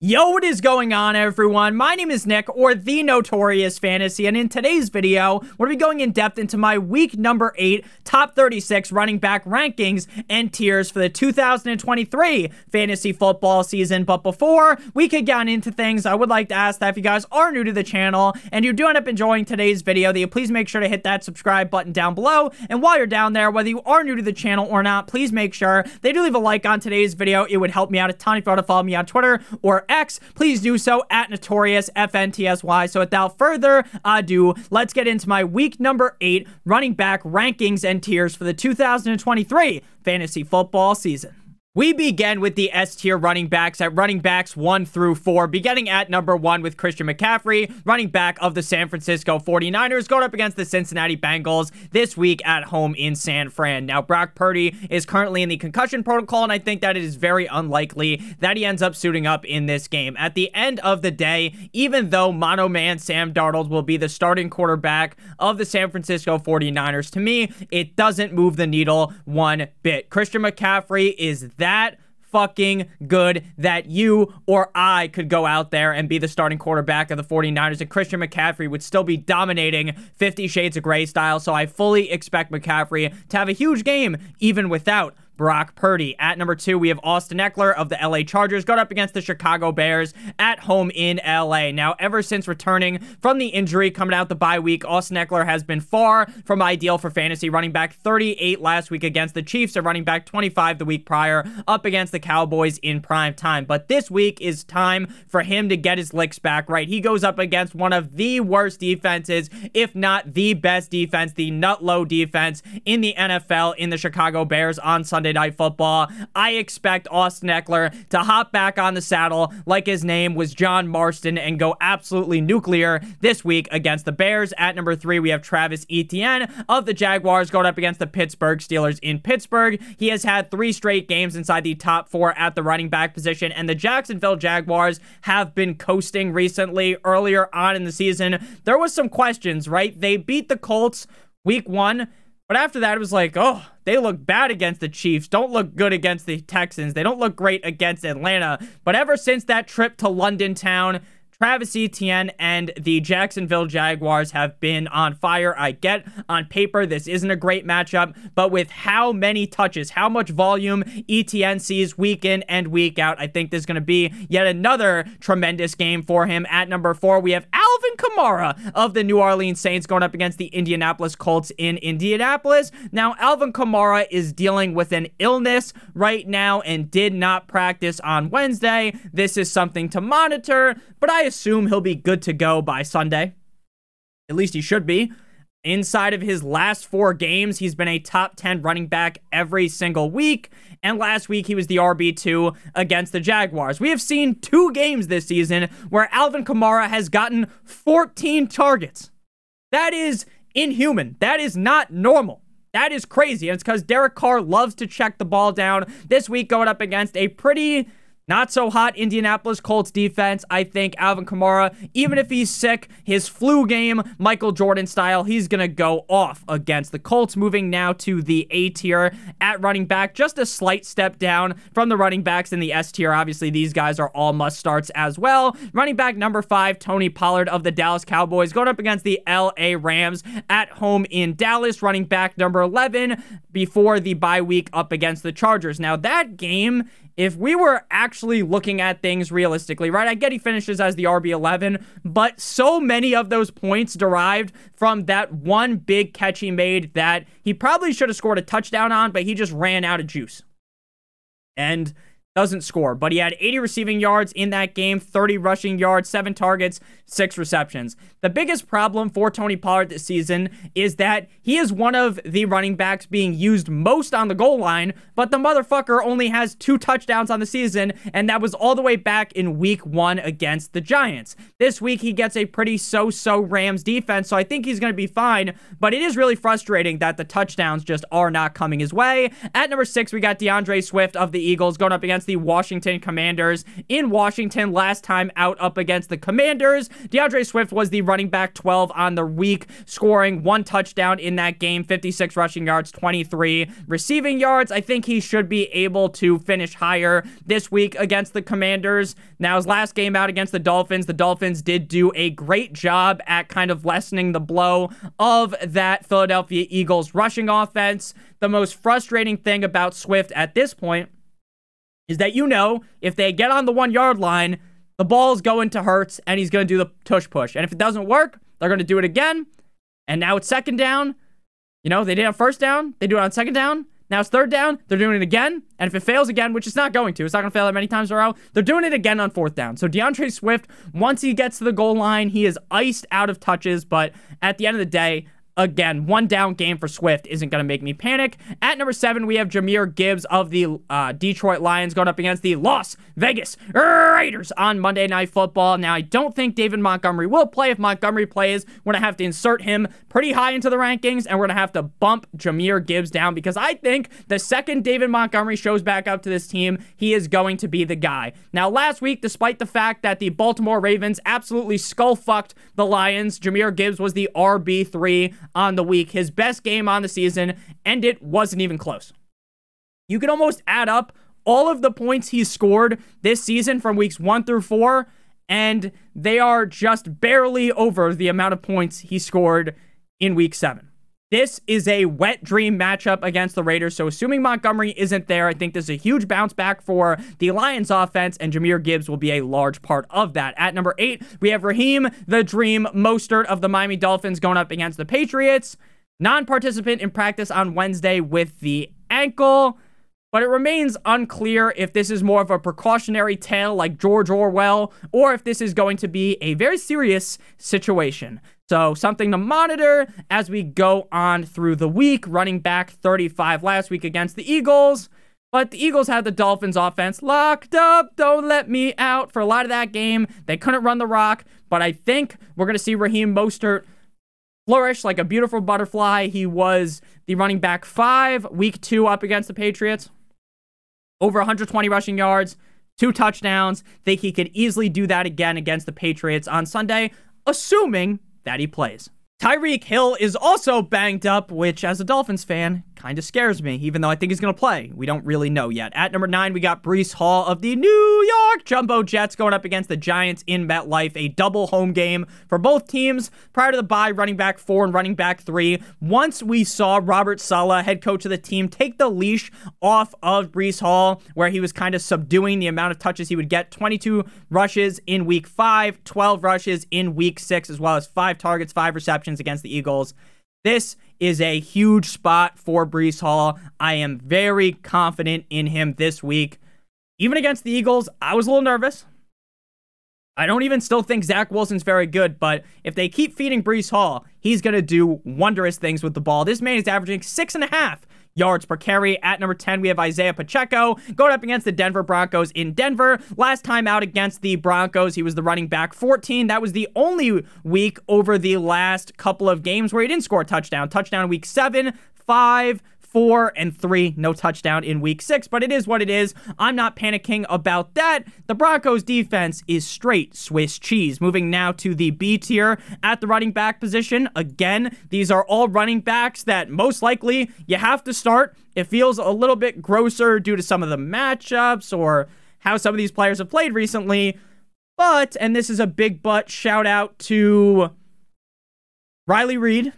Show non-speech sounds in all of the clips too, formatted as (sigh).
Yo, what is going on, everyone? My name is Nick, or The Notorious Fantasy, and in today's video, we're going to be going in depth into my week number 8 top 36 running back rankings and tiers for the 2023 fantasy football season. But before we could get into things, I would like to ask that if you guys are new to the channel and you do end up enjoying today's video, that you please make sure to hit that subscribe button down below. And while you're down there, whether you are new to the channel or not, please make sure they do leave a like on today's video. It would help me out a ton if you want to follow me on Twitter or X, please do so at Notorious FNTSY. So without further ado, let's get into my week number eight running back rankings and tiers for the 2023 fantasy football season. We begin with the S tier running backs at running backs one through four, beginning at number one with Christian McCaffrey, running back of the San Francisco 49ers, going up against the Cincinnati Bengals this week at home in San Fran. Now, Brock Purdy is currently in the concussion protocol, and I think that it is very unlikely that he ends up suiting up in this game. At the end of the day, even though mono man Sam Darnold will be the starting quarterback of the San Francisco 49ers, to me, it doesn't move the needle one bit. Christian McCaffrey is that that fucking good that you or I could go out there and be the starting quarterback of the 49ers and Christian McCaffrey would still be dominating 50 Shades of Grey style. So I fully expect McCaffrey to have a huge game even without Brock Purdy. At number two, we have Austin Ekeler of the LA Chargers got up against the Chicago Bears at home in LA. Now, ever since returning from the injury coming out the bye week, Austin Ekeler has been far from ideal for fantasy. Running back 38 last week against the Chiefs, a running back 25 the week prior up against the Cowboys in prime time. But this week is time for him to get his licks back right. He goes up against one of the worst defenses, if not the best defense, the nut low defense in the NFL in the Chicago Bears on Sunday Night Football. I expect Austin Ekeler to hop back on the saddle like his name was John Marston and go absolutely nuclear this week against the Bears. At number three, we have Travis Etienne of the Jaguars going up against the Pittsburgh Steelers in Pittsburgh. He has had three straight games inside the top four at the running back position, and the Jacksonville Jaguars have been coasting recently. Earlier on in the season, there was some questions, right? They beat the Colts week one. But after that, it was like, oh, they look bad against the Chiefs, don't look good against the Texans, they don't look great against Atlanta. But ever since that trip to London town, Travis Etienne and the Jacksonville Jaguars have been on fire. I get on paper this isn't a great matchup, but with how many touches, how much volume Etienne sees week in and week out, I think this is going to be yet another tremendous game for him. At number four, we have Alvin Kamara of the New Orleans Saints going up against the Indianapolis Colts in Indianapolis. Now, Alvin Kamara is dealing with an illness right now and did not practice on Wednesday. This is something to monitor, but I assume he'll be good to go by Sunday. At least he should be. Inside of his last four games, he's been a top 10 running back every single week. And last week, he was the RB2 against the Jaguars. We have seen two games this season where Alvin Kamara has gotten 14 targets. That is inhuman. That is not normal. That is crazy. And it's because Derek Carr loves to check the ball down. This week, going up against a pretty not so hot Indianapolis Colts defense. I think Alvin Kamara, even if he's sick, his flu game, Michael Jordan style, he's going to go off against the Colts. Moving now to the A tier at running back. Just a slight step down from the running backs in the S tier. Obviously, these guys are all must starts as well. Running back number five, Tony Pollard of the Dallas Cowboys, going up against the LA Rams at home in Dallas. Running back number 11 before the bye week up against the Chargers. Now, that game if we were actually looking at things realistically, right? I get he finishes as the RB11, but so many of those points derived from that one big catch he made that he probably should have scored a touchdown on, but he just ran out of juice. And doesn't score, but he had 80 receiving yards in that game, 30 rushing yards, seven targets, six receptions. The biggest problem for Tony Pollard this season is that he is one of the running backs being used most on the goal line, but the motherfucker only has two touchdowns on the season, and that was all the way back in week one against the Giants. This week, he gets a pretty so so Rams defense, so I think he's going to be fine, but it is really frustrating that the touchdowns just are not coming his way. At number six, we got D'Andre Swift of the Eagles going up against the Washington Commanders in Washington last time out up against the Commanders. D'Andre Swift was the running back 12 on the week, scoring one touchdown in that game, 56 rushing yards, 23 receiving yards. I think he should be able to finish higher this week against the Commanders. Now, his last game out against the Dolphins, the Dolphins did do a great job at kind of lessening the blow of that Philadelphia Eagles rushing offense. The most frustrating thing about Swift at this point is that you know if they get on the one yard line, the ball's going to Hurts and he's going to do the tush push. And if it doesn't work, they're going to do it again. And now it's second down. You know, they did it on first down, they do it on second down. Now it's third down. They're doing it again. And if it fails again, which it's not going to, it's not going to fail that many times in a row, they're doing it again on fourth down. So D'Andre Swift, once he gets to the goal line, he is iced out of touches. But at the end of the day, Again, one down game for Swift isn't going to make me panic. At number seven, we have Jahmyr Gibbs of the uh, Detroit Lions going up against the Las Vegas Raiders on Monday Night Football. Now, I don't think David Montgomery will play. If Montgomery plays, we're going to have to insert him pretty high into the rankings, and we're going to have to bump Jahmyr Gibbs down because I think the second David Montgomery shows back up to this team, he is going to be the guy. Now, last week, despite the fact that the Baltimore Ravens absolutely skull fucked the Lions, Jahmyr Gibbs was the RB3 on the week, his best game on the season, and it wasn't even close. You can almost add up all of the points he scored this season from weeks one through four, and they are just barely over the amount of points he scored in week seven. This is a wet dream matchup against the Raiders. So, assuming Montgomery isn't there, I think there's a huge bounce back for the Lions offense, and Jahmyr Gibbs will be a large part of that. At number eight, we have Raheem the Dream Mostert of the Miami Dolphins going up against the Patriots. Non participant in practice on Wednesday with the ankle but it remains unclear if this is more of a precautionary tale like George Orwell or if this is going to be a very serious situation. So, something to monitor as we go on through the week. Running back 35 last week against the Eagles. But the Eagles had the Dolphins offense locked up. Don't let me out for a lot of that game. They couldn't run the rock. But I think we're going to see Raheem Mostert flourish like a beautiful butterfly. He was the running back five, week two up against the Patriots. Over 120 rushing yards, two touchdowns. Think he could easily do that again against the Patriots on Sunday, assuming that he plays. Tyreek Hill is also banged up, which, as a Dolphins fan, kind of scares me, even though I think he's going to play. We don't really know yet. At number nine, we got Breece Hall of the New York Jumbo Jets going up against the Giants in MetLife, a double home game for both teams. Prior to the bye, running back four and running back three. Once we saw Robert Saleh, head coach of the team, take the leash off of Breece Hall, where he was kind of subduing the amount of touches he would get 22 rushes in week five, 12 rushes in week six, as well as five targets, five receptions against the Eagles. This is a huge spot for Breece Hall. I am very confident in him this week. Even against the Eagles, I was a little nervous. I don't even still think Zach Wilson's very good, but if they keep feeding Breece Hall, he's going to do wondrous things with the ball. This man is averaging six and a half yards per carry. At number 10, we have Isaiah Pacheco going up against the Denver Broncos in Denver. Last time out against the Broncos, he was the running back 14. That was the only week over the last couple of games where he didn't score a touchdown. Touchdown week 7, 5, four and three, no touchdown in week six, but it is what it is. I'm not panicking about that. The Broncos defense is straight Swiss cheese. Moving now to the B tier at the running back position. Again, these are all running backs that most likely you have to start. It feels a little bit grosser due to some of the matchups or how some of these players have played recently. But, and this is a big but, shout out to Riley Reid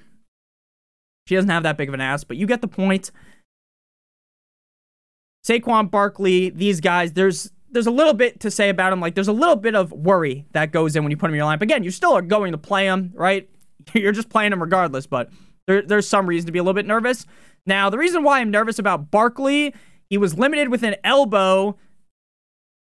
she doesn't have that big of an ass, but you get the point. Saquon Barkley, these guys, there's there's a little bit to say about them. Like there's a little bit of worry that goes in when you put them in your lineup. Again, you still are going to play them, right? (laughs) You're just playing them regardless, but there, there's some reason to be a little bit nervous. Now, the reason why I'm nervous about Barkley, he was limited with an elbow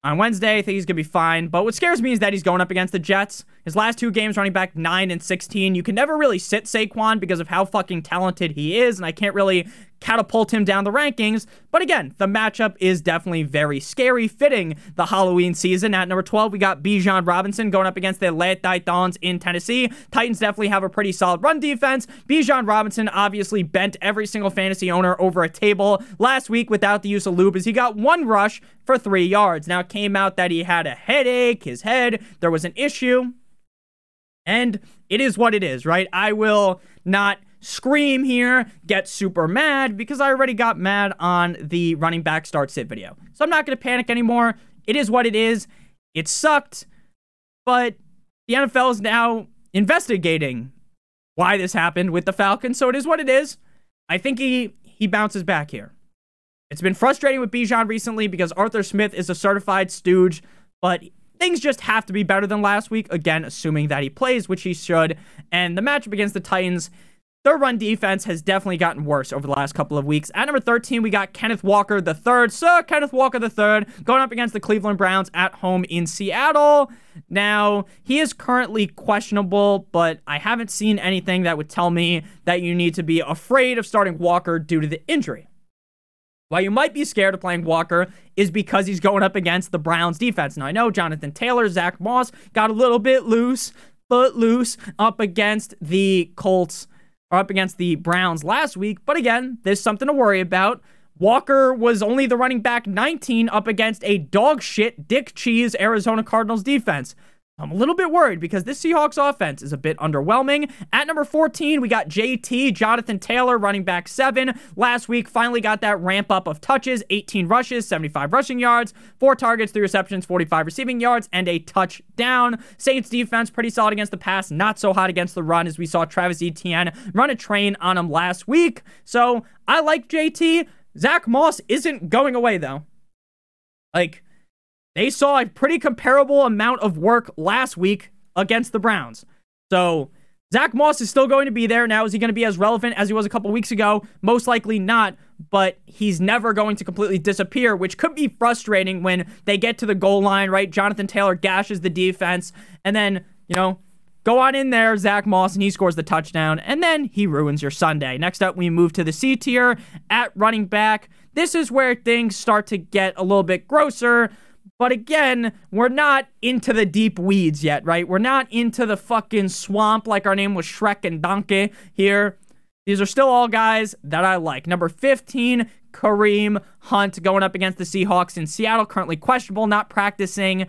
on Wednesday. I think he's going to be fine. But what scares me is that he's going up against the Jets. His last two games running back 9 and 16. You can never really sit Saquon because of how fucking talented he is. And I can't really catapult him down the rankings. But again, the matchup is definitely very scary, fitting the Halloween season. At number 12, we got Bijan Robinson going up against the Atlanta Titans in Tennessee. Titans definitely have a pretty solid run defense. Bijan Robinson obviously bent every single fantasy owner over a table last week without the use of lube as he got one rush for three yards. Now it came out that he had a headache, his head, there was an issue. And it is what it is, right? I will not scream here, get super mad because I already got mad on the running back start sit video. So I'm not going to panic anymore. It is what it is. It sucked, but the NFL is now investigating why this happened with the Falcons. So it is what it is. I think he he bounces back here. It's been frustrating with Bijan recently because Arthur Smith is a certified stooge, but things just have to be better than last week. Again, assuming that he plays, which he should. And the matchup against the Titans their run defense has definitely gotten worse over the last couple of weeks. At number 13, we got Kenneth Walker the third. Sir Kenneth Walker the third going up against the Cleveland Browns at home in Seattle. Now, he is currently questionable, but I haven't seen anything that would tell me that you need to be afraid of starting Walker due to the injury. Why you might be scared of playing Walker is because he's going up against the Browns defense. Now, I know Jonathan Taylor, Zach Moss got a little bit loose, but loose up against the Colts are up against the Browns last week. But again, there's something to worry about. Walker was only the running back 19 up against a dog shit Dick Cheese Arizona Cardinals defense. I'm a little bit worried because this Seahawks offense is a bit underwhelming. At number 14, we got JT, Jonathan Taylor, running back seven. Last week, finally got that ramp up of touches 18 rushes, 75 rushing yards, four targets, three receptions, 45 receiving yards, and a touchdown. Saints defense, pretty solid against the pass, not so hot against the run as we saw Travis Etienne run a train on him last week. So I like JT. Zach Moss isn't going away, though. Like, they saw a pretty comparable amount of work last week against the Browns. So Zach Moss is still going to be there. Now, is he going to be as relevant as he was a couple weeks ago? Most likely not, but he's never going to completely disappear, which could be frustrating when they get to the goal line, right? Jonathan Taylor gashes the defense, and then, you know, go on in there, Zach Moss, and he scores the touchdown, and then he ruins your Sunday. Next up, we move to the C tier at running back. This is where things start to get a little bit grosser but again, we're not into the deep weeds yet, right? We're not into the fucking swamp like our name was Shrek and Donkey here. These are still all guys that I like. Number 15, Kareem Hunt going up against the Seahawks in Seattle, currently questionable, not practicing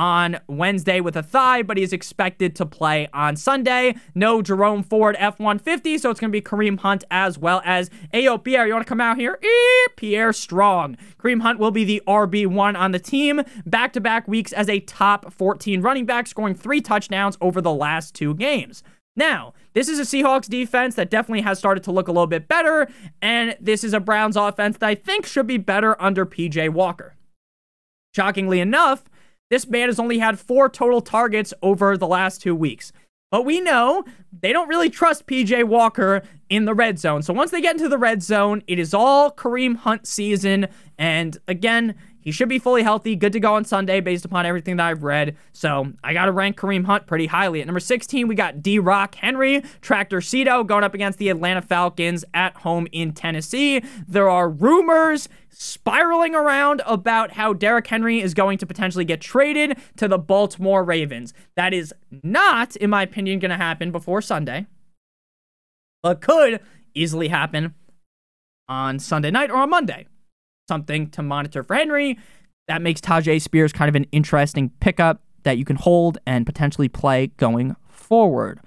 on Wednesday with a thigh, but he's expected to play on Sunday. No Jerome Ford F 150, so it's going to be Kareem Hunt as well as Ayo Pierre. You want to come out here? Pierre Strong. Kareem Hunt will be the RB1 on the team, back to back weeks as a top 14 running back, scoring three touchdowns over the last two games. Now, this is a Seahawks defense that definitely has started to look a little bit better, and this is a Browns offense that I think should be better under PJ Walker. Shockingly enough, this man has only had four total targets over the last two weeks. But we know they don't really trust PJ Walker in the red zone. So once they get into the red zone, it is all Kareem Hunt season. And again, he should be fully healthy, good to go on Sunday based upon everything that I've read. So I got to rank Kareem Hunt pretty highly. At number 16, we got D Rock Henry, Tractor Cedo going up against the Atlanta Falcons at home in Tennessee. There are rumors spiraling around about how Derrick Henry is going to potentially get traded to the Baltimore Ravens. That is not, in my opinion, going to happen before Sunday, but could easily happen on Sunday night or on Monday something to monitor for Henry. That makes Tyjae Spears kind of an interesting pickup that you can hold and potentially play going forward.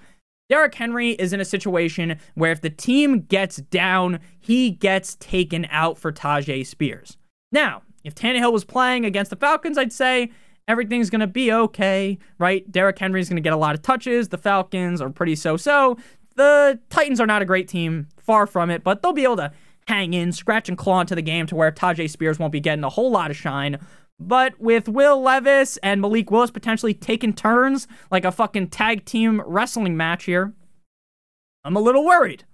Derrick Henry is in a situation where if the team gets down, he gets taken out for Tyjae Spears. Now, if Tannehill was playing against the Falcons, I'd say everything's going to be okay, right? Derrick Henry's going to get a lot of touches. The Falcons are pretty so so. The Titans are not a great team, far from it, but they'll be able to hang in, scratch and claw into the game to where Tyjae Spears won't be getting a whole lot of shine. But with Will Levis and Malik Willis potentially taking turns like a fucking tag team wrestling match here, I'm a little worried.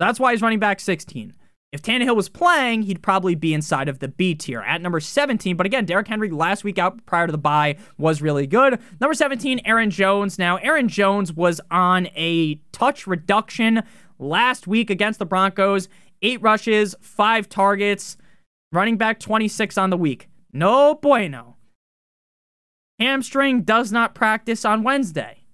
That's why he's running back 16. If Tannehill was playing, he'd probably be inside of the B tier at number 17. But again, Derrick Henry last week out prior to the bye was really good. Number 17, Aaron Jones. Now, Aaron Jones was on a touch reduction last week against the Broncos eight rushes, five targets, running back 26 on the week. No bueno. Hamstring does not practice on Wednesday.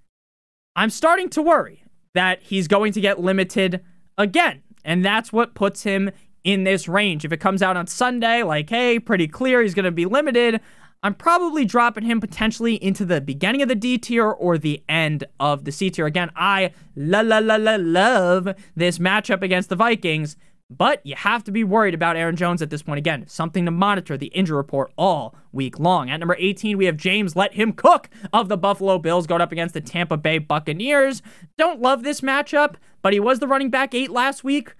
I'm starting to worry that he's going to get limited again. And that's what puts him in this range. If it comes out on Sunday, like, hey, pretty clear he's going to be limited, I'm probably dropping him potentially into the beginning of the D tier or the end of the C tier. Again, I la la la la love this matchup against the Vikings, but you have to be worried about Aaron Jones at this point. Again, something to monitor the injury report all week long. At number 18, we have James Let Him Cook of the Buffalo Bills going up against the Tampa Bay Buccaneers. Don't love this matchup, but he was the running back eight last week.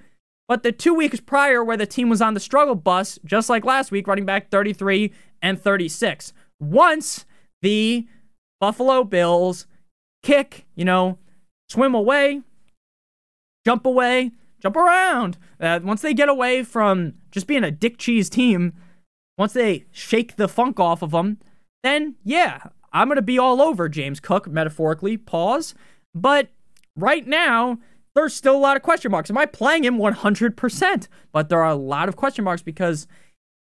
But the two weeks prior, where the team was on the struggle bus, just like last week, running back 33 and 36. Once the Buffalo Bills kick, you know, swim away, jump away, jump around. Uh, once they get away from just being a dick cheese team, once they shake the funk off of them, then yeah, I'm going to be all over James Cook, metaphorically. Pause. But right now, there's still a lot of question marks. Am I playing him 100%? But there are a lot of question marks because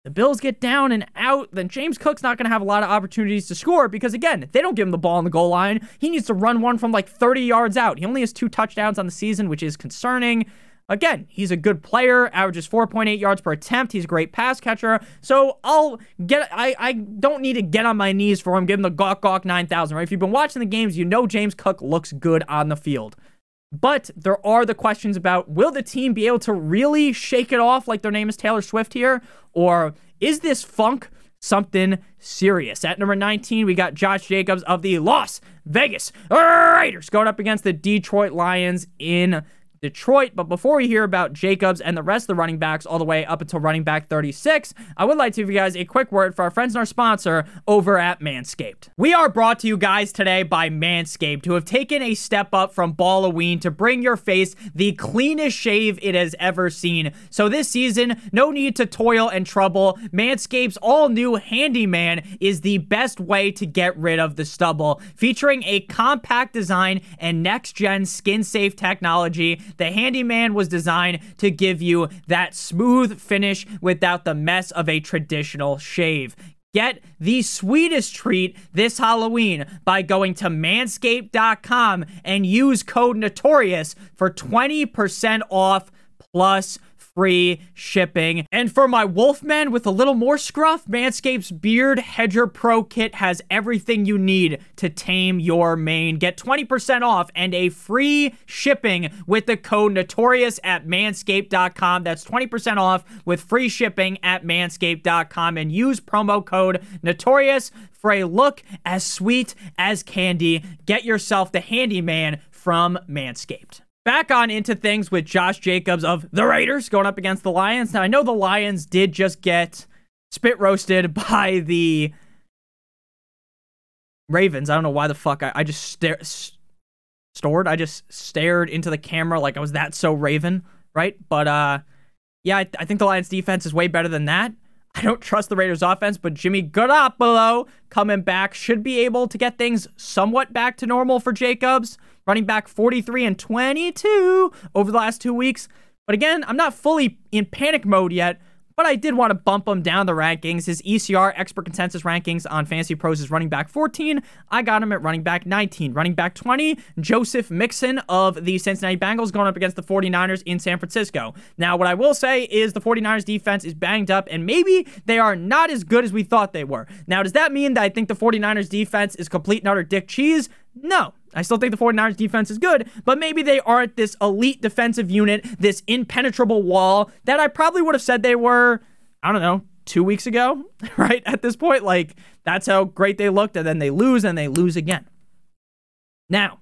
the Bills get down and out, then James Cook's not going to have a lot of opportunities to score because, again, they don't give him the ball on the goal line. He needs to run one from like 30 yards out. He only has two touchdowns on the season, which is concerning. Again, he's a good player, averages 4.8 yards per attempt. He's a great pass catcher. So I'll get, I, I don't need to get on my knees for him, give him the Gawk Gawk 9000, right? If you've been watching the games, you know James Cook looks good on the field. But there are the questions about will the team be able to really shake it off like their name is Taylor Swift here? Or is this funk something serious? At number 19, we got Josh Jacobs of the Las Vegas Raiders going up against the Detroit Lions in Detroit. But before we hear about Jacobs and the rest of the running backs all the way up until running back 36, I would like to give you guys a quick word for our friends and our sponsor over at Manscaped. We are brought to you guys today by Manscaped, who have taken a step up from Halloween to bring your face the cleanest shave it has ever seen. So this season, no need to toil and trouble. Manscaped's all new Handyman is the best way to get rid of the stubble. Featuring a compact design and next gen skin safe technology, the Handyman was designed to give you that smooth finish without the mess of a traditional shave. Get the sweetest treat this Halloween by going to manscaped.com and use code Notorious for 20% off plus free shipping. And for my Wolfman with a little more scruff, Manscaped's Beard Hedger Pro Kit has everything you need to tame your mane. Get 20% off and a free shipping with the code Notorious at manscaped.com. That's 20% off with free shipping at manscaped.com and use promo code Notorious for a look as sweet as candy. Get yourself the handyman from Manscaped back on into things with Josh Jacobs of the Raiders going up against the Lions. Now, I know the Lions did just get spit roasted (laughs) by the Ravens. I don't know why the fuck I, I just stare, stored. I just stared into the camera like I was that so Raven, right? But uh, yeah, I, I think the Lions defense is way better than that. I don't trust the Raiders offense, but Jimmy Garoppolo coming back should be able to get things somewhat back to normal for Jacobs running back 43 and 22 over the last two weeks. But again, I'm not fully in panic mode yet but I did want to bump him down the rankings. His ECR expert consensus rankings on Fantasy Pros is running back 14. I got him at running back 19. Running back 20, Joseph Mixon of the Cincinnati Bengals going up against the 49ers in San Francisco. Now, what I will say is the 49ers defense is banged up and maybe they are not as good as we thought they were. Now, does that mean that I think the 49ers defense is complete and utter dick cheese? No, I still think the 49ers defense is good, but maybe they aren't this elite defensive unit, this impenetrable wall that I probably would have said they were, I don't know, two weeks ago, (laughs) right? At this point, like that's how great they looked, and then they lose and they lose again. Now,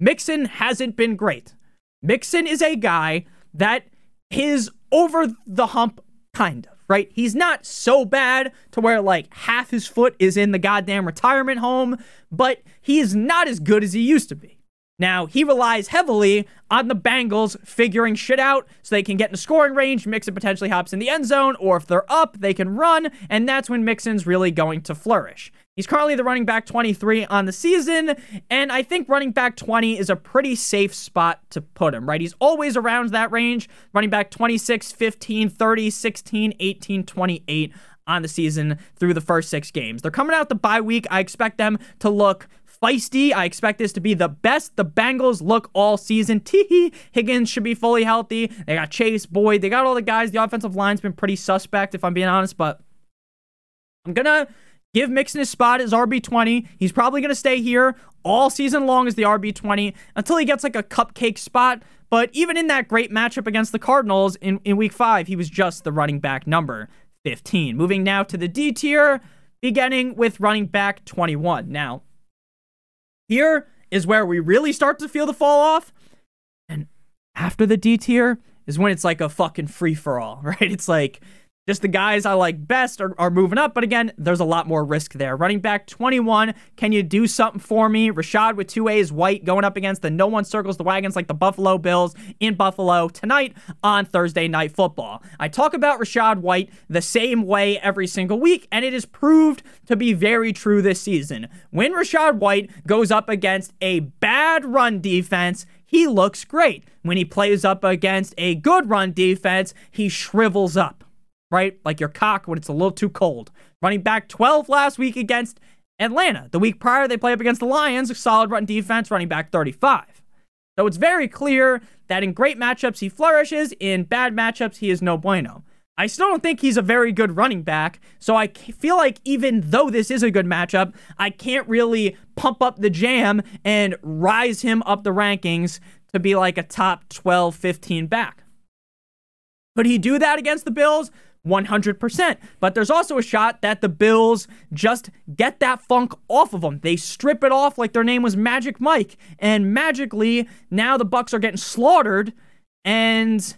Mixon hasn't been great. Mixon is a guy that is over the hump, kind of right? He's not so bad to where like half his foot is in the goddamn retirement home, but he is not as good as he used to be. Now, he relies heavily on the Bengals figuring shit out so they can get in the scoring range. Mixon potentially hops in the end zone, or if they're up, they can run, and that's when Mixon's really going to flourish. He's currently the running back 23 on the season, and I think running back 20 is a pretty safe spot to put him, right? He's always around that range, running back 26, 15, 30, 16, 18, 28 on the season through the first six games. They're coming out the bye week. I expect them to look feisty. I expect this to be the best the Bengals look all season. (laughs) Teehee. Higgins should be fully healthy. They got Chase, Boyd. They got all the guys. The offensive line's been pretty suspect, if I'm being honest, but I'm going to give Mixon his spot as RB20. He's probably going to stay here all season long as the RB20 until he gets like a cupcake spot. But even in that great matchup against the Cardinals in, in week five, he was just the running back number 15. Moving now to the D tier, beginning with running back 21. Now, here is where we really start to feel the fall off. And after the D tier is when it's like a fucking free for all, (laughs) right? It's like just the guys I like best are, are moving up, but again, there's a lot more risk there. Running back 21, can you do something for me? Rachaad with two A's, White going up against the no one circles the wagons like the Buffalo Bills in Buffalo tonight on Thursday Night Football. I talk about Rachaad White the same way every single week, and it is proved to be very true this season. When Rachaad White goes up against a bad run defense, he looks great. When he plays up against a good run defense, he shrivels up right? Like your cock when it's a little too cold. Running back 12 last week against Atlanta. The week prior, they play up against the Lions, solid run defense, running back 35. So it's very clear that in great matchups, he flourishes. In bad matchups, he is no bueno. I still don't think he's a very good running back. So I feel like even though this is a good matchup, I can't really pump up the jam and rise him up the rankings to be like a top 12, 15 back. Could he do that against the Bills? 100%. But there's also a shot that the Bills just get that funk off of them. They strip it off like their name was Magic Mike. And magically, now the Bucks are getting slaughtered and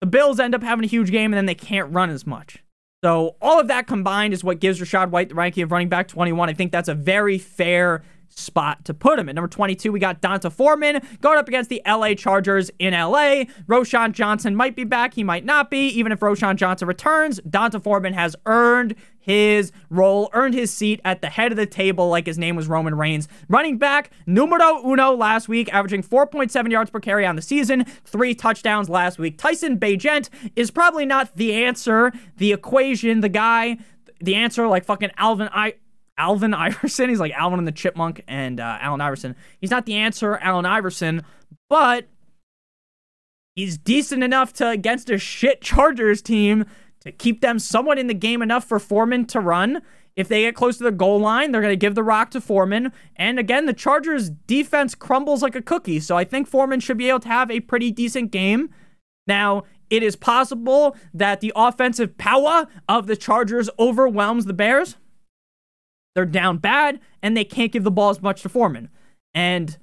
the Bills end up having a huge game and then they can't run as much. So all of that combined is what gives Rachaad White the ranking of running back 21. I think that's a very fair spot to put him. At number 22, we got D'Onta Foreman going up against the LA Chargers in LA. Roschon Johnson might be back, he might not be. Even if Roschon Johnson returns, D'Onta Foreman has earned his role, earned his seat at the head of the table like his name was Roman Reigns. Running back numero uno last week, averaging 4.7 yards per carry on the season, three touchdowns last week. Tyson Bagent is probably not the answer, the equation, the guy, the answer like fucking Alvin I Alvin Iverson. He's like Alvin and the Chipmunk and uh, Allen Iverson. He's not the answer, Allen Iverson, but he's decent enough to against a shit Chargers team to keep them somewhat in the game enough for Foreman to run. If they get close to the goal line, they're going to give the rock to Foreman. And again, the Chargers defense crumbles like a cookie. So I think Foreman should be able to have a pretty decent game. Now, it is possible that the offensive power of the Chargers overwhelms the Bears. They're down bad, and they can't give the ball as much to Foreman. And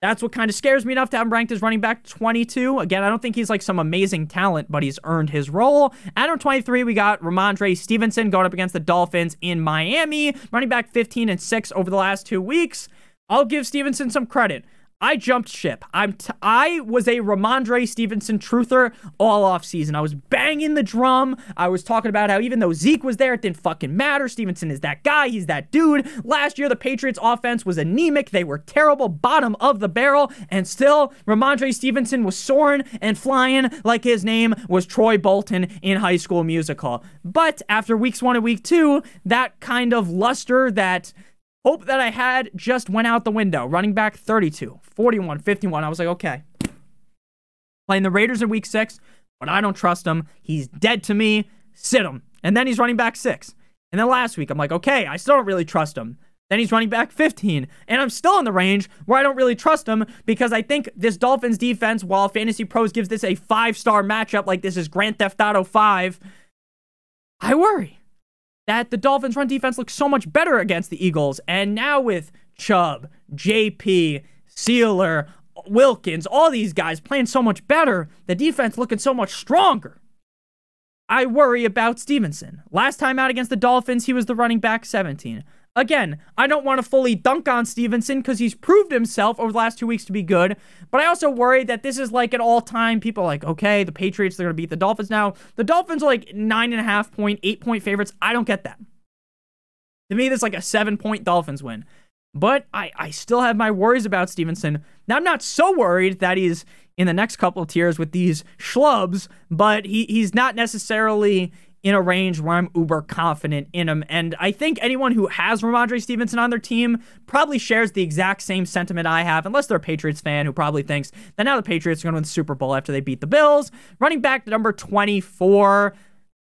that's what kind of scares me enough to have him ranked as running back 22. Again, I don't think he's like some amazing talent, but he's earned his role. At number 23, we got Rhamondre Stevenson going up against the Dolphins in Miami, running back 15 and 6 over the last two weeks. I'll give Stevenson some credit. I jumped ship. I'm t- I was a Rhamondre Stevenson truther all off season. I was banging the drum. I was talking about how even though Zeke was there, it didn't fucking matter. Stevenson is that guy. He's that dude. Last year, the Patriots offense was anemic. They were terrible, bottom of the barrel, and still Rhamondre Stevenson was soaring and flying like his name was Troy Bolton in High School Musical. But after weeks one and week two, that kind of luster that Hope that I had just went out the window. Running back 32, 41, 51. I was like, okay. Playing the Raiders in week six, but I don't trust him. He's dead to me. Sit him. And then he's running back six. And then last week, I'm like, okay, I still don't really trust him. Then he's running back 15. And I'm still in the range where I don't really trust him because I think this Dolphins defense, while Fantasy Pros gives this a five star matchup like this is Grand Theft Auto 5, I worry that the Dolphins' run defense looks so much better against the Eagles. And now with Chubb, JP, Sieler, Wilkins, all these guys playing so much better, the defense looking so much stronger. I worry about Stevenson. Last time out against the Dolphins, he was the running back 17. Again, I don't want to fully dunk on Stevenson because he's proved himself over the last two weeks to be good, but I also worry that this is like an all time. People like, okay, the Patriots, they're going to beat the Dolphins now. The Dolphins are like nine and a half point, eight point favorites. I don't get that. To me, that's like a seven point Dolphins win. But I, I still have my worries about Stevenson. Now, I'm not so worried that he's in the next couple of tiers with these schlubs, but he, he's not necessarily in a range where I'm uber confident in him. And I think anyone who has Rhamondre Stevenson on their team probably shares the exact same sentiment I have, unless they're a Patriots fan who probably thinks that now the Patriots are going to win the Super Bowl after they beat the Bills. Running back to number 24.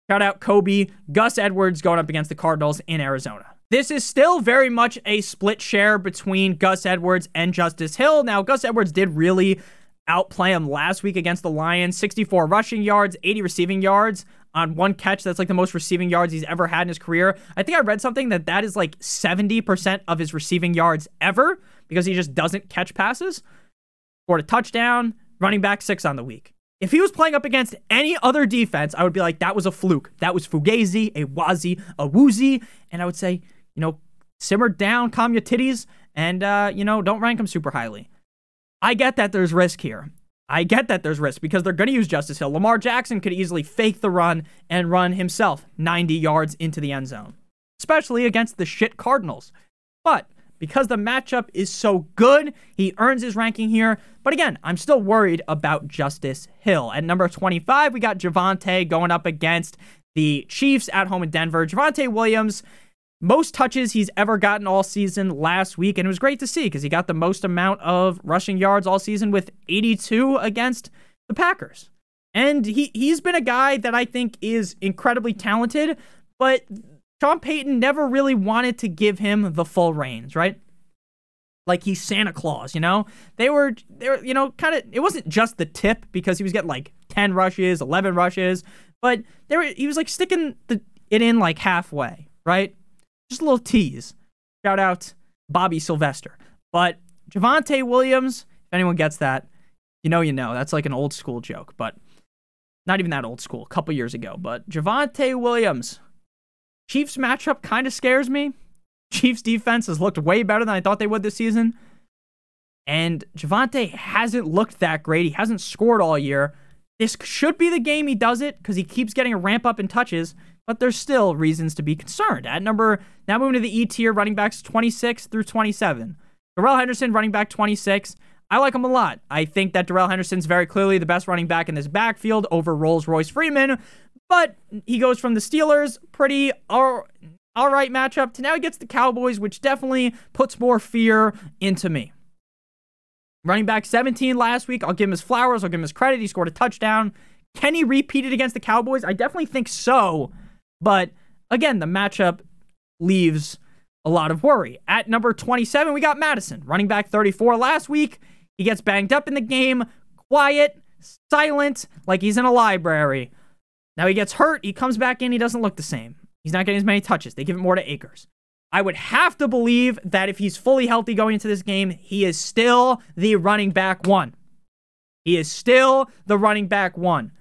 Shout out Kobe. Gus Edwards going up against the Cardinals in Arizona. This is still very much a split share between Gus Edwards and Justice Hill. Now, Gus Edwards did really outplay him last week against the Lions 64 rushing yards, 80 receiving yards on one catch. That's like the most receiving yards he's ever had in his career. I think I read something that that is like 70% of his receiving yards ever because he just doesn't catch passes. Scored a touchdown, running back six on the week. If he was playing up against any other defense, I would be like, that was a fluke. That was Fugazi, a Wazi, a Woozy. And I would say, you know, simmer down, calm your titties, and, uh, you know, don't rank him super highly. I get that there's risk here. I get that there's risk because they're going to use Justice Hill. Lamar Jackson could easily fake the run and run himself 90 yards into the end zone, especially against the shit Cardinals. But because the matchup is so good, he earns his ranking here. But again, I'm still worried about Justice Hill. At number 25, we got Javonte going up against the Chiefs at home in Denver. Javonte Williams most touches he's ever gotten all season last week. And it was great to see because he got the most amount of rushing yards all season with 82 against the Packers. And he, he's been a guy that I think is incredibly talented, but Sean Payton never really wanted to give him the full reins, right? Like he's Santa Claus, you know? They were, they were, you know, kind of, it wasn't just the tip because he was getting like 10 rushes, 11 rushes, but there he was like sticking the, it in like halfway, right? Just a little tease. Shout out Bobby Sylvester. But Javonte Williams, if anyone gets that, you know, you know. That's like an old school joke, but not even that old school, a couple years ago. But Javonte Williams, Chiefs matchup kind of scares me. Chiefs defense has looked way better than I thought they would this season. And Javonte hasn't looked that great. He hasn't scored all year. This should be the game he does it because he keeps getting a ramp up in touches but there's still reasons to be concerned. At number, now moving to the E tier, running backs 26 through 27. Darrell Henderson, running back 26. I like him a lot. I think that Darrell Henderson's very clearly the best running back in this backfield over Rolls Royce Freeman, but he goes from the Steelers, pretty all, all right matchup, to now he gets the Cowboys, which definitely puts more fear into me. Running back 17 last week. I'll give him his flowers. I'll give him his credit. He scored a touchdown. Can he repeat it against the Cowboys? I definitely think so. But again, the matchup leaves a lot of worry. At number 27, we got Mattison, running back 34 last week. He gets banged up in the game, quiet, silent, like he's in a library. Now he gets hurt, he comes back in, he doesn't look the same. He's not getting as many touches. They give it more to Akers. I would have to believe that if he's fully healthy going into this game, he is still the running back one. He is still the running back one.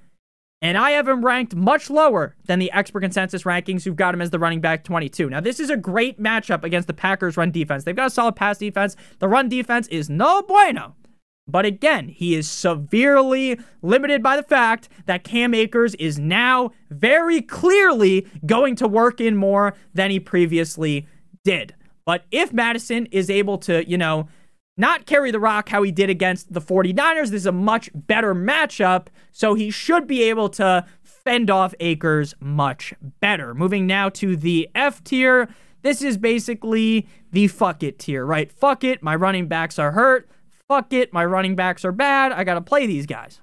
And I have him ranked much lower than the expert consensus rankings who've got him as the running back 22. Now, this is a great matchup against the Packers' run defense. They've got a solid pass defense. The run defense is no bueno. But again, he is severely limited by the fact that Cam Akers is now very clearly going to work in more than he previously did. But if Mattison is able to, you know, not carry the rock how he did against the 49ers. This is a much better matchup, so he should be able to fend off Akers much better. Moving now to the F tier. This is basically the fuck it tier, right? Fuck it, my running backs are hurt. Fuck it, my running backs are bad. I got to play these guys.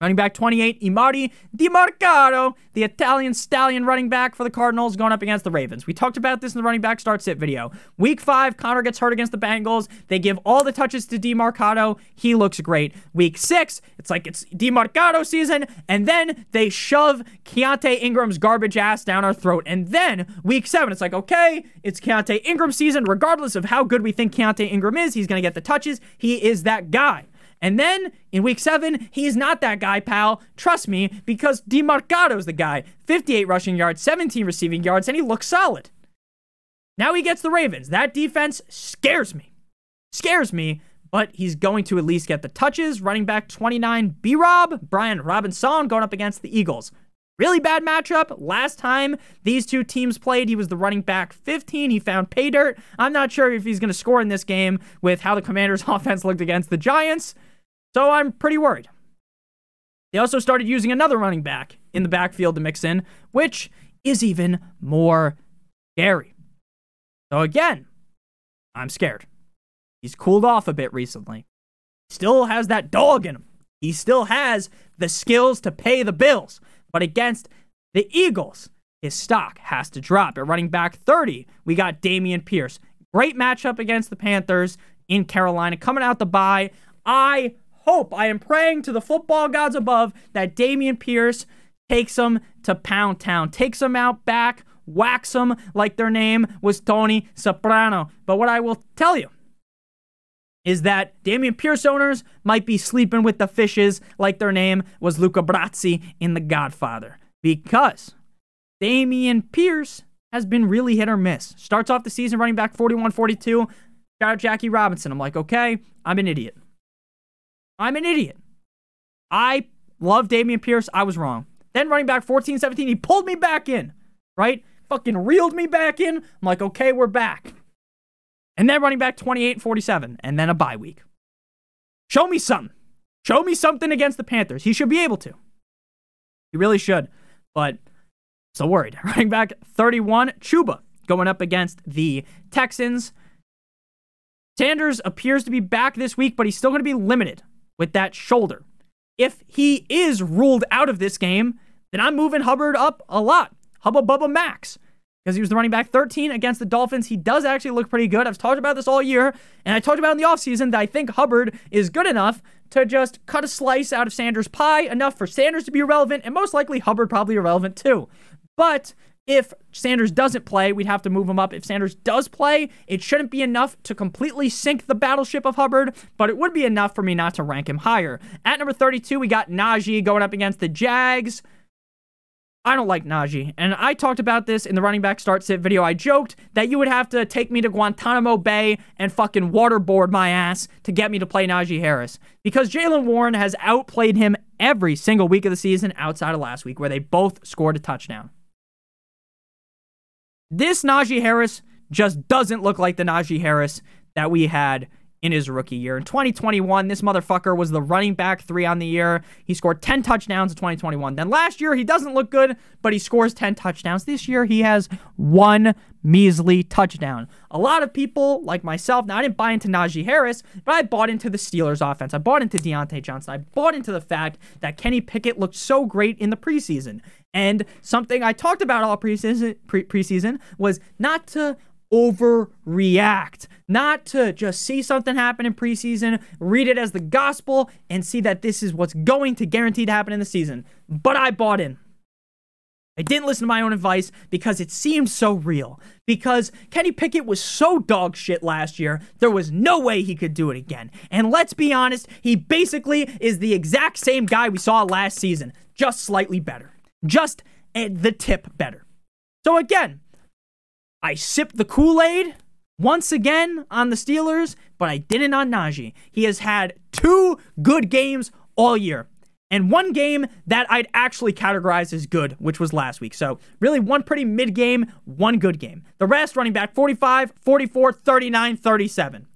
Running back 28, Emari Demercado, the Italian stallion running back for the Cardinals, going up against the Ravens. We talked about this in the running back start sit video. Week five, Conner gets hurt against the Bengals. They give all the touches to Demercado. He looks great. Week six, it's like it's Demercado season, and then they shove Keaontay Ingram's garbage ass down our throat. And then week seven, it's like, okay, it's Keaontay Ingram season. Regardless of how good we think Keaontay Ingram is, he's going to get the touches. He is that guy. And then in week seven, he's not that guy, pal. Trust me, because Demercado's the guy. 58 rushing yards, 17 receiving yards, and he looks solid. Now he gets the Ravens. That defense scares me. Scares me, but he's going to at least get the touches. Running back 29, B Rob, Brian Robinson going up against the Eagles. Really bad matchup. Last time these two teams played, he was the running back 15. He found pay dirt. I'm not sure if he's going to score in this game with how the Commanders' (laughs) offense looked against the Giants. So I'm pretty worried. They also started using another running back in the backfield to mix in, which is even more scary. So again, I'm scared. He's cooled off a bit recently. Still has that dog in him. He still has the skills to pay the bills. But against the Eagles, his stock has to drop. At running back 30, we got Dameon Pierce. Great matchup against the Panthers in Carolina coming out the bye. I hope, I am praying to the football gods above that Dameon Pierce takes them to Pound Town, takes them out back, whacks them like their name was Tony Soprano. But what I will tell you is that Dameon Pierce owners might be sleeping with the fishes like their name was Luca Brasi in The Godfather. Because Dameon Pierce has been really hit or miss. Starts off the season running back 41 42. Shout out Jackie Robinson. I'm like, okay, I'm an idiot. I'm an idiot. I love Dameon Pierce. I was wrong. Then running back 14 17, he pulled me back in, right? Fucking reeled me back in. I'm like, okay, we're back and then running back 28 47, and then a bye week. Show me something. Show me something against the Panthers. He should be able to. He really should. But still worried. (laughs) Running back 31, Chuba, going up against the Texans. Sanders appears to be back this week, but he's still going to be limited with that shoulder. If he is ruled out of this game, then I'm moving Hubbard up a lot. Hubba Bubba Max because he was the running back 13 against the Dolphins. He does actually look pretty good. I've talked about this all year, and I talked about in the offseason that I think Hubbard is good enough to just cut a slice out of Sanders' pie, enough for Sanders to be irrelevant, and most likely Hubbard probably irrelevant too. But if Sanders doesn't play, we'd have to move him up. If Sanders does play, it shouldn't be enough to completely sink the battleship of Hubbard, but it would be enough for me not to rank him higher. At number 32, we got Najee going up against the Jags. I don't like Najee. And I talked about this in the running back start sit video. I joked that you would have to take me to Guantanamo Bay and fucking waterboard my ass to get me to play Najee Harris. Because Jaylen Warren has outplayed him every single week of the season outside of last week, where they both scored a touchdown. This Najee Harris just doesn't look like the Najee Harris that we had in his rookie year. In 2021, this motherfucker was the running back three on the year. He scored 10 touchdowns in 2021. Then last year, he doesn't look good, but he scores 10 touchdowns. This year, he has one measly touchdown. A lot of people, like myself, now I didn't buy into Najee Harris, but I bought into the Steelers offense. I bought into Diontae Johnson. I bought into the fact that Kenny Pickett looked so great in the preseason. And something I talked about all preseason, pre- preseason was not to overreact, not to just see something happen in preseason, read it as the gospel, and see that this is what's going to guarantee to happen in the season. But I bought in. I didn't listen to my own advice because it seemed so real. Because Kenny Pickett was so dog shit last year, there was no way he could do it again. And let's be honest, he basically is the exact same guy we saw last season, just slightly better. Just the tip better. So again, I sipped the Kool Aid once again on the Steelers, but I didn't on Najee. He has had two good games all year. And one game that I'd actually categorize as good, which was last week. So, really, one pretty mid game, one good game. The rest running back 45, 44, 39, 37.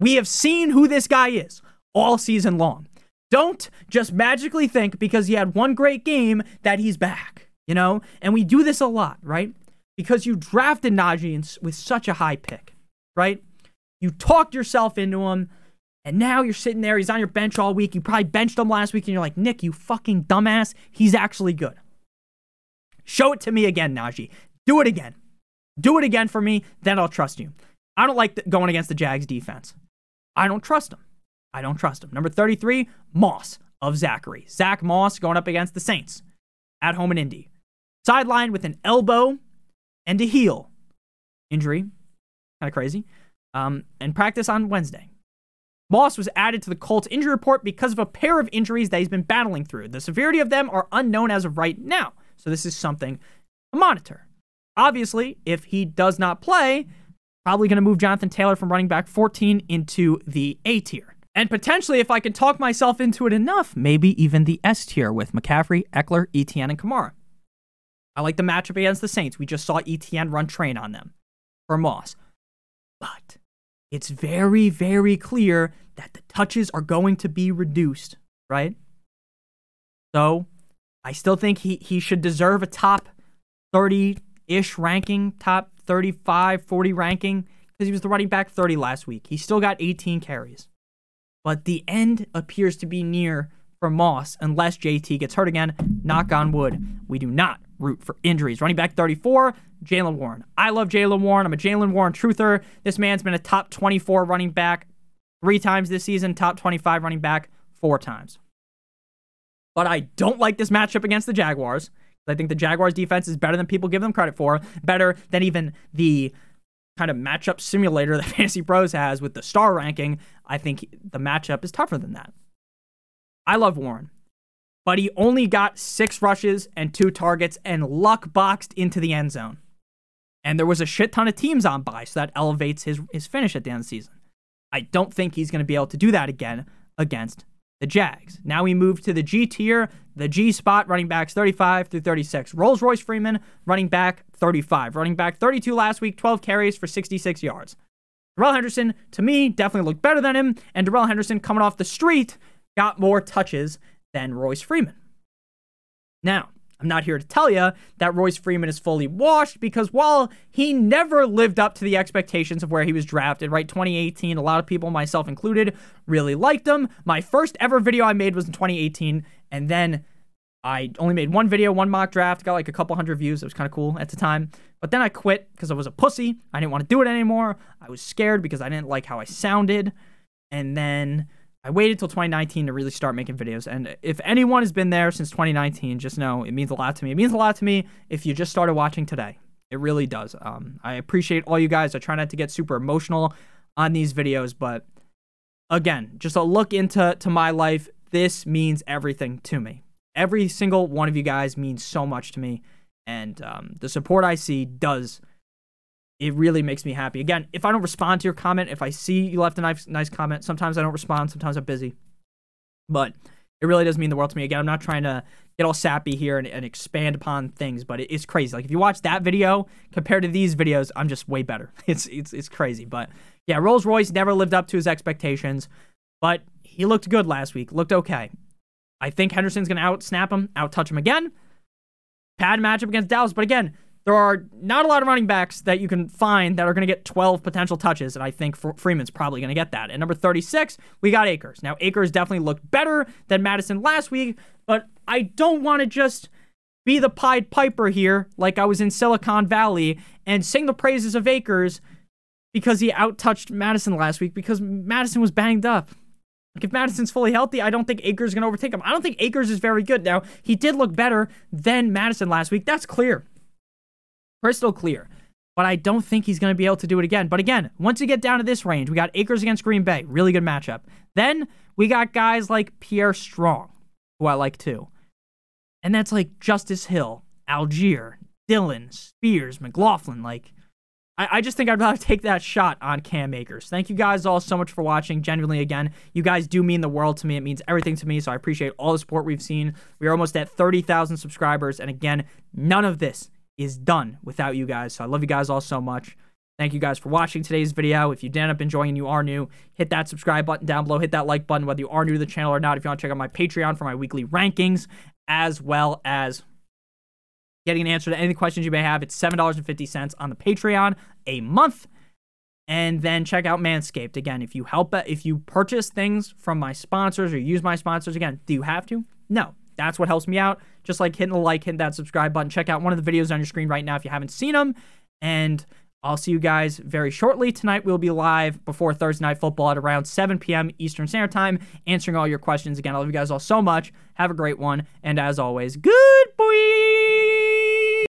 We have seen who this guy is all season long. Don't just magically think because he had one great game that he's back, you know? And we do this a lot, right? because you drafted Najee with such a high pick, right? You talked yourself into him, and now you're sitting there. He's on your bench all week. You probably benched him last week, and you're like, Nick, you fucking dumbass. He's actually good. Show it to me again, Najee. Do it again. Do it again for me, then I'll trust you. I don't like going against the Jags defense. I don't trust him. I don't trust him. Number 33, Moss of Zachary. Zach Moss going up against the Saints at home in Indy. Sidelined with an elbow and a heel injury. Kind of crazy. Um, and practice on Wednesday. Moss was added to the Colts injury report because of a pair of injuries that he's been battling through. The severity of them are unknown as of right now. So this is something to monitor. Obviously, if he does not play, probably going to move Jonathan Taylor from running back 14 into the A tier. And potentially, if I can talk myself into it enough, maybe even the S tier with McCaffrey, Ekeler, ETN, and Kamara. I like the matchup against the Saints. We just saw ETN run train on them for Moss. But it's very, very clear that the touches are going to be reduced, right? So I still think he, he should deserve a top 30 ish ranking, top 35, 40 ranking, because he was the running back 30 last week. He still got 18 carries. But the end appears to be near for Moss unless JT gets hurt again. Knock on wood. We do not root for injuries. Running back 34, Jaylen Warren. I love Jaylen Warren. I'm a Jaylen Warren truther. This man's been a top 24 running back three times this season, top 25 running back four times. But I don't like this matchup against the Jaguars. I think the Jaguars defense is better than people give them credit for, better than even the kind of matchup simulator (laughs) that Fantasy Pros has with the star ranking. I think the matchup is tougher than that. I love Warren, but he only got six rushes and two targets and luck boxed into the end zone. And there was a shit ton of teams on by, so that elevates his, his finish at the end of the season. I don't think he's going to be able to do that again against the Jags. Now we move to the G tier, the G spot, running backs 35 through 36. Rolls Royce Freeman, running back 35. Running back 32 last week, 12 carries for 66 yards. Darrell Henderson, to me, definitely looked better than him, and Darrell Henderson coming off the street got more touches than Royce Freeman. Now, I'm not here to tell you that Royce Freeman is fully washed because while he never lived up to the expectations of where he was drafted, right? 2018, a lot of people, myself included, really liked him. My first ever video I made was in 2018, and then I only made one video, one mock draft, got like a couple hundred views. It was kind of cool at the time. But then I quit because I was a pussy. I didn't want to do it anymore. I was scared because I didn't like how I sounded. And then I waited till 2019 to really start making videos. And if anyone has been there since 2019, just know it means a lot to me. It means a lot to me if you just started watching today. It really does. Um, I appreciate all you guys. I try not to get super emotional on these videos, but again, just a look into to my life. This means everything to me. Every single one of you guys means so much to me, and um, the support I see does it really makes me happy. Again, if I don't respond to your comment, if I see you left a nice, nice comment, sometimes I don't respond, sometimes I'm busy. But it really does mean the world to me. Again, I'm not trying to get all sappy here and, and expand upon things, but it, it's crazy. Like if you watch that video compared to these videos, I'm just way better. (laughs) It's it's it's crazy. But yeah, Rolls Royce never lived up to his expectations, but he looked good last week. Looked okay. I think Henderson's gonna out snap him, out touch him again. Pad matchup against Dallas, but again, there are not a lot of running backs that you can find that are going to get 12 potential touches, and I think Freeman's probably going to get that. At number 36, we got Akers. Now, Akers definitely looked better than Mattison last week, but I don't want to just be the Pied Piper here, like I was in Silicon Valley, and sing the praises of Akers because he outtouched Mattison last week because Mattison was banged up. Like if Mattison's fully healthy, I don't think Akers is going to overtake him. I don't think Akers is very good. Now, he did look better than Mattison last week. That's clear crystal clear. But I don't think he's going to be able to do it again. But again, once you get down to this range, we got Akers against Green Bay. Really good matchup. Then we got guys like Pierre Strong, who I like too. And that's like Justice Hill, Allgeier, Dillon, Spears, McLaughlin. Like, I, I just think I'd rather (laughs) take that shot on Cam Akers. Thank you guys all so much for watching. Genuinely, again, you guys do mean the world to me. It means everything to me. So I appreciate all the support we've seen. We are almost at 30,000 subscribers. And again, none of this is done without you guys. So I love you guys all so much. Thank you guys for watching today's video. If you did end up enjoying and you are new, hit that subscribe button down below. Hit that like button whether you are new to the channel or not. If you want to check out my Patreon for my weekly rankings, as well as getting an answer to any questions you may have, it's $7.50 on the Patreon a month. And then check out Manscaped. Again, if you help, if you purchase things from my sponsors or use my sponsors, again, do you have to? No. That's what helps me out. Just like hitting the like, hitting that subscribe button. Check out one of the videos on your screen right now if you haven't seen them. And I'll see you guys very shortly. Tonight we'll be live before Thursday Night Football at around 7 p.m. Eastern Standard Time, answering all your questions. Again, I love you guys all so much. Have a great one. And as always, good boy.